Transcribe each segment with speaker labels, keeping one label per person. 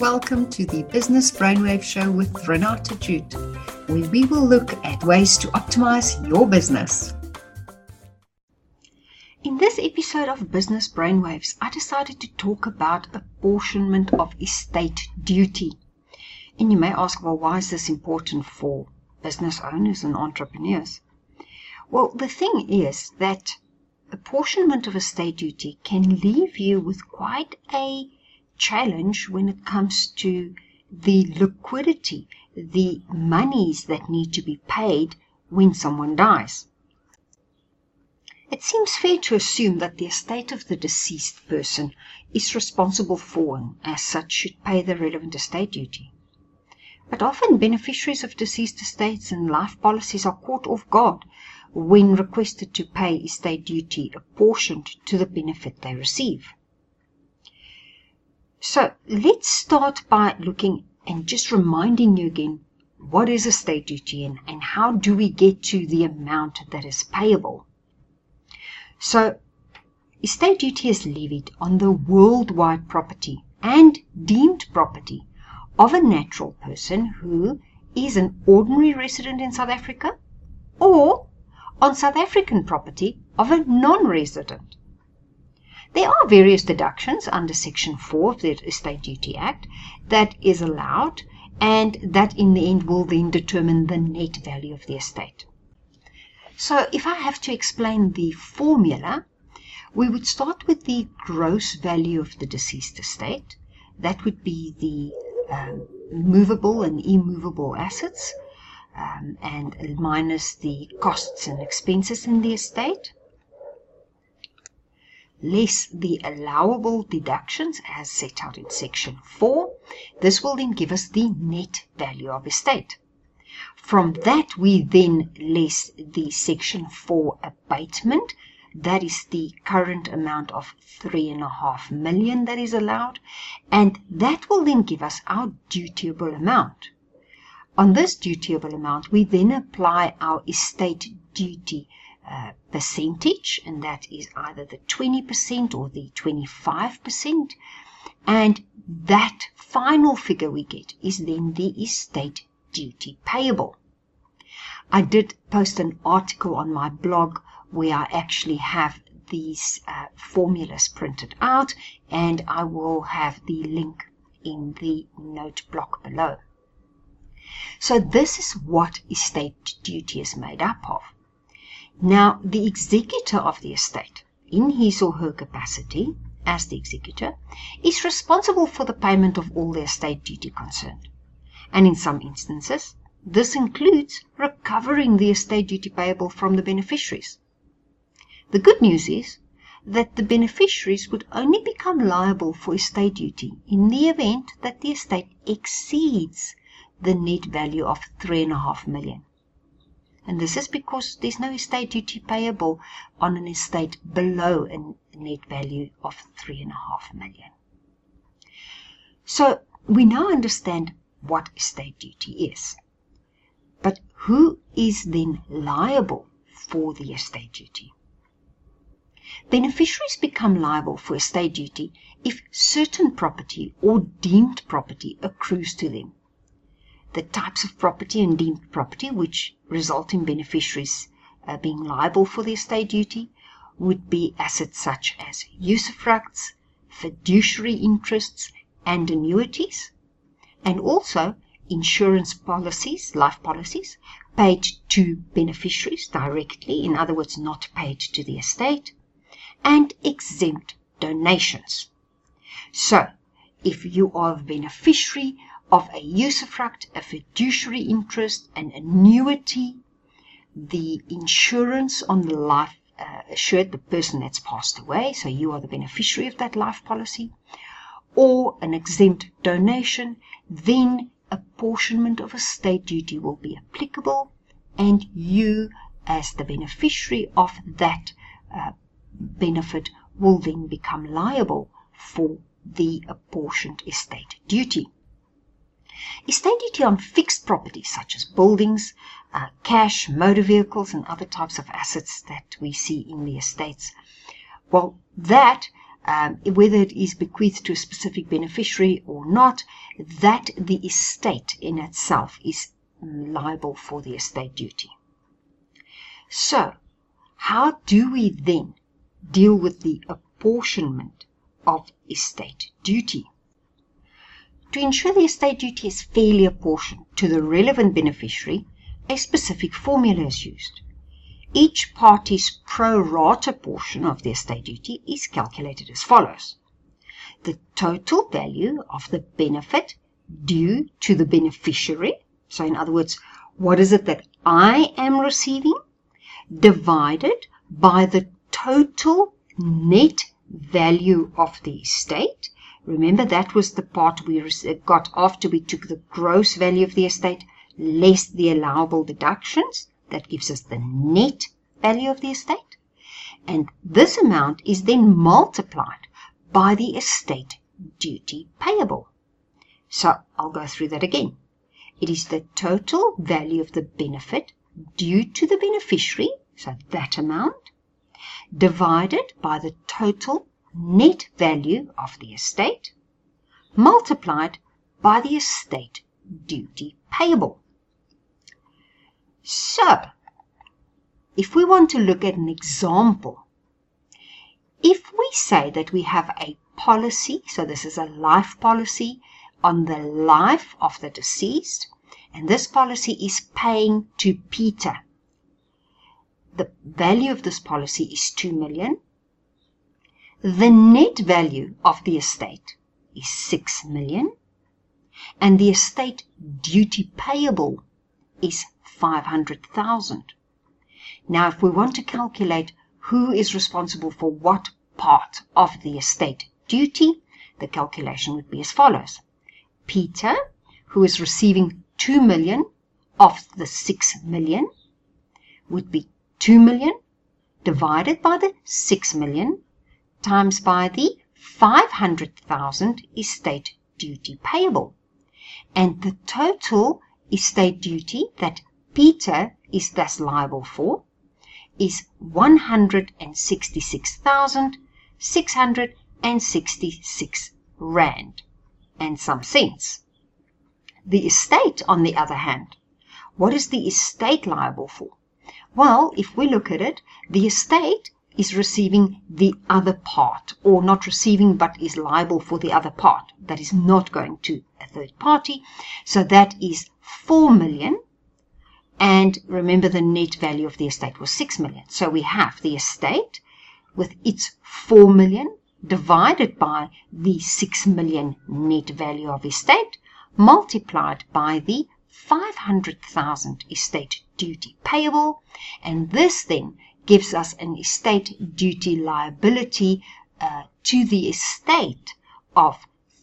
Speaker 1: welcome to the Business Brainwave Show with Renata Jute, where we will look at ways to optimize your business. In this episode of Business Brainwaves, I decided to talk about apportionment of estate duty. And you may ask, well, why is this important for business owners and entrepreneurs? Well, the thing is that apportionment of estate duty can leave you with quite a challenge when it comes to the liquidity, the monies that need to be paid when someone dies. It seems fair to assume that the estate of the deceased person is responsible for and, as such, should pay the relevant estate duty. But often beneficiaries of deceased estates and life policies are caught off guard when requested to pay estate duty apportioned to the benefit they receive. So let's start by looking and just reminding you again what is estate duty and, and how do we get to the amount that is payable. So estate duty is levied on the worldwide property and deemed property of a natural person who is an ordinary resident in South Africa or on South African property of a non-resident. There are various deductions under Section 4 of the Estate Duty Act that is allowed and that in the end will then determine the net value of the estate. So if I have to explain the formula, we would start with the gross value of the deceased estate. That would be the um, movable and immovable assets um, and minus the costs and expenses in the estate less the allowable deductions as set out in section 4. This will then give us the net value of estate. From that we then less the section 4 abatement. That is the current amount of three and a half million that is allowed, and that will then give us our dutiable amount. On this dutiable amount, we then apply our estate duty uh, percentage, and that is either the 20% or the 25%. And that final figure we get is then the estate duty payable. I did post an article on my blog where I actually have these uh, formulas printed out, and I will have the link in the note block below. So, this is what estate duty is made up of. Now, the executor of the estate, in his or her capacity as the executor, is responsible for the payment of all the estate duty concerned. And in some instances, this includes recovering the estate duty payable from the beneficiaries. The good news is that the beneficiaries would only become liable for estate duty in the event that the estate exceeds the net value of three and a half million and this is because there's no estate duty payable on an estate below a net value of three and a half million. So we now understand what estate duty is. But who is then liable for the estate duty? Beneficiaries become liable for estate duty if certain property or deemed property accrues to them the types of property and deemed property which result in beneficiaries uh, being liable for the estate duty would be assets such as usufructs, fiduciary interests, and annuities, and also insurance policies, life policies, paid to beneficiaries directly, in other words, not paid to the estate, and exempt donations. So, if you are a beneficiary of a usufruct, a fiduciary interest, an annuity, the insurance on the life uh, assured the person that's passed away, so you are the beneficiary of that life policy, or an exempt donation, then apportionment of estate duty will be applicable, and you, as the beneficiary of that uh, benefit, will then become liable for the apportioned estate duty. Estate duty on fixed properties such as buildings, uh, cash, motor vehicles, and other types of assets that we see in the estates. Well, that um, whether it is bequeathed to a specific beneficiary or not, that the estate in itself is liable for the estate duty. So, how do we then deal with the apportionment of estate duty? To ensure the estate duty is fairly apportioned to the relevant beneficiary, a specific formula is used. Each party's pro rata portion of the estate duty is calculated as follows. The total value of the benefit due to the beneficiary, so in other words, what is it that I am receiving, divided by the total net value of the estate. Remember, that was the part we uh, got after we took the gross value of the estate less the allowable deductions. That gives us the net value of the estate. And this amount is then multiplied by the estate duty payable. So I'll go through that again. It is the total value of the benefit due to the beneficiary, so that amount, divided by the total net value of the estate, multiplied by the estate duty payable. So, if we want to look at an example, if we say that we have a policy, so this is a life policy on the life of the deceased, and this policy is paying to Peter. The value of this policy is 2 million. The net value of the estate is 6 million, and the estate duty payable is 500,000. Now, if we want to calculate who is responsible for what part of the estate duty, the calculation would be as follows. Peter, who is receiving 2 million of the 6 million, would be 2 million divided by the 6 million times by the 500,000 estate duty payable. And the total estate duty that Peter is thus liable for is 166,666 rand and some cents. The estate, on the other hand, what is the estate liable for? Well, if we look at it, the estate is receiving the other part, or not receiving but is liable for the other part that is not going to a third party. So that is 4 million. And remember, the net value of the estate was 6 million. So we have the estate with its 4 million divided by the 6 million net value of estate multiplied by the 500,000 estate duty payable, and this then gives us an estate duty liability uh, to the estate of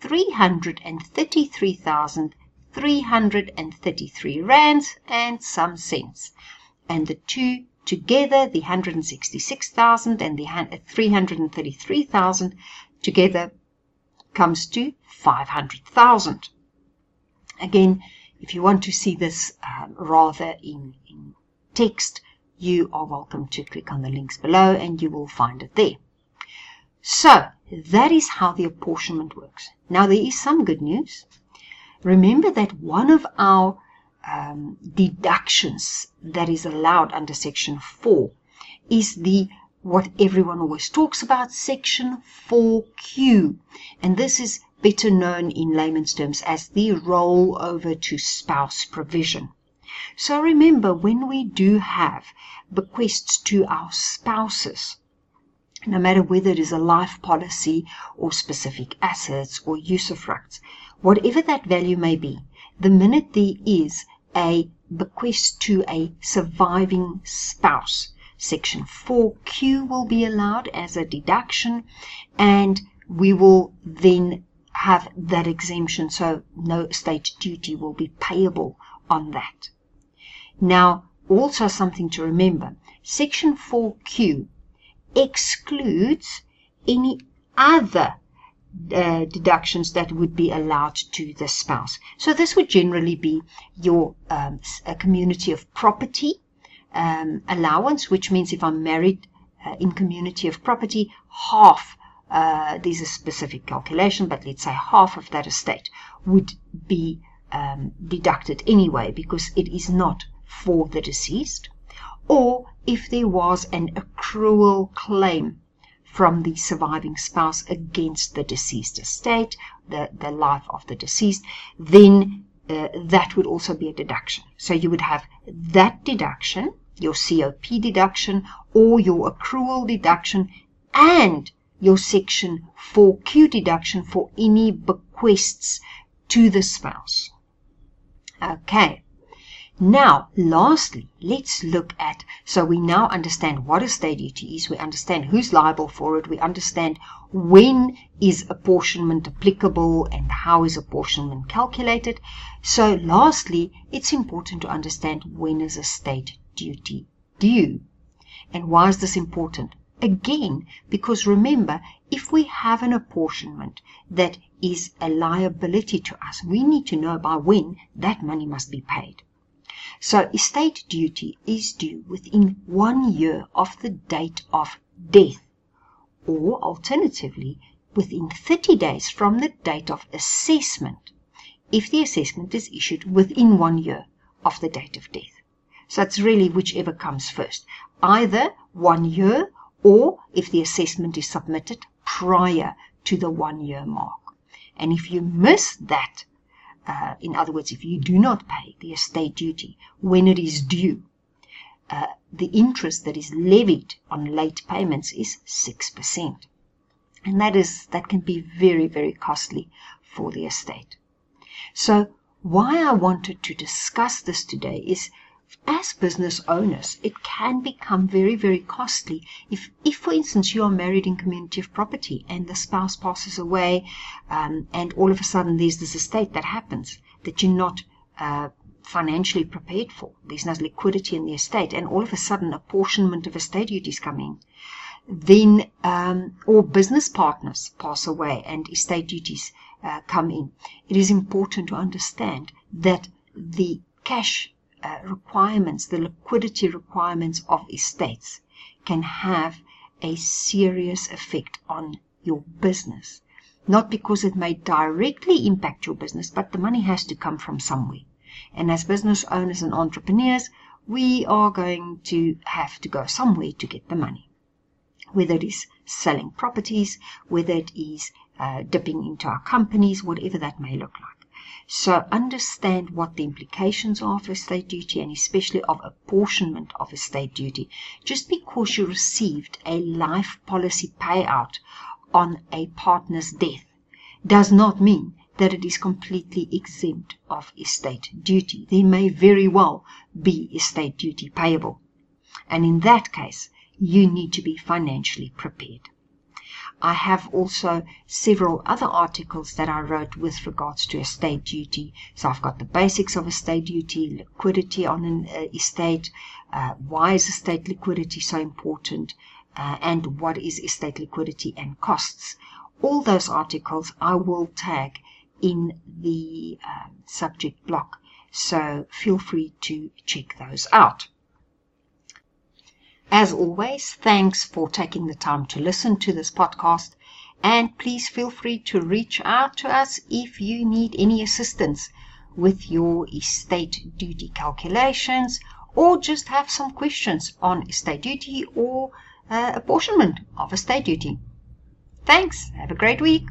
Speaker 1: 333,333 rands and some cents. And the two together, the 166,000 and the 333,000 together comes to 500,000. Again, if you want to see this um, rather in, in text, you are welcome to click on the links below and you will find it there. So, that is how the apportionment works. Now, there is some good news. Remember that one of our um, deductions that is allowed under Section 4 is the what everyone always talks about, Section 4Q. And this is better known in layman's terms as the rollover to spouse provision. So remember, when we do have bequests to our spouses, no matter whether it is a life policy or specific assets or usufructs, whatever that value may be, the minute there is a bequest to a surviving spouse, Section 4Q will be allowed as a deduction, and we will then have that exemption, so no state duty will be payable on that. Now, also something to remember Section 4Q excludes any other uh, deductions that would be allowed to the spouse. So, this would generally be your um, community of property um, allowance, which means if I'm married uh, in community of property, half uh, there's a specific calculation, but let's say half of that estate would be um, deducted anyway because it is not for the deceased, or if there was an accrual claim from the surviving spouse against the deceased estate, the, the life of the deceased, then uh, that would also be a deduction. So you would have that deduction, your COP deduction, or your accrual deduction, and your Section 4Q deduction for any bequests to the spouse. Okay. Now, lastly, let's look at, so we now understand what estate duty is, we understand who's liable for it, we understand when is apportionment applicable and how is apportionment calculated. So lastly, it's important to understand when is a state duty due. And why is this important? Again, because remember, if we have an apportionment that is a liability to us, we need to know by when that money must be paid. So estate duty is due within one year of the date of death, or alternatively, within 30 days from the date of assessment, if the assessment is issued within one year of the date of death. So it's really whichever comes first, either one year or if the assessment is submitted prior to the one year mark. And if you miss that uh, in other words, if you do not pay the estate duty when it is due, uh, the interest that is levied on late payments is 6%. And that is that can be very, very costly for the estate. So why I wanted to discuss this today is as business owners, it can become very, very costly if, if for instance, you are married in community of property and the spouse passes away, um, and all of a sudden there's this estate that happens that you're not uh, financially prepared for. There's no liquidity in the estate, and all of a sudden apportionment of estate duties come in. Then, um, or business partners pass away and estate duties uh, come in. It is important to understand that the cash uh, requirements, the liquidity requirements of estates can have a serious effect on your business. Not because it may directly impact your business, but the money has to come from somewhere. And as business owners and entrepreneurs, we are going to have to go somewhere to get the money. Whether it is selling properties, whether it is uh, dipping into our companies, whatever that may look like. So understand what the implications are of estate duty and especially of apportionment of estate duty. Just because you received a life policy payout on a partner's death does not mean that it is completely exempt of estate duty. There may very well be estate duty payable. And in that case, you need to be financially prepared. I have also several other articles that I wrote with regards to estate duty. So I've got the basics of estate duty, liquidity on an uh, estate, uh, why is estate liquidity so important, uh, and what is estate liquidity and costs. All those articles I will tag in the uh, subject block, so feel free to check those out. As always, thanks for taking the time to listen to this podcast. And please feel free to reach out to us if you need any assistance with your estate duty calculations or just have some questions on estate duty or uh, apportionment of estate duty. Thanks. Have a great week.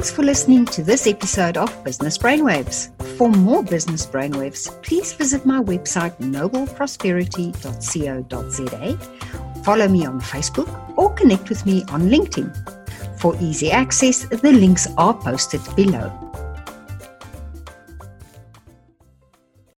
Speaker 1: Thanks for listening to this episode of Business Brainwaves. For more business brainwaves, please visit my website nobleprosperity.co.za, follow me on Facebook, or connect with me on LinkedIn. For easy access, the links are posted below.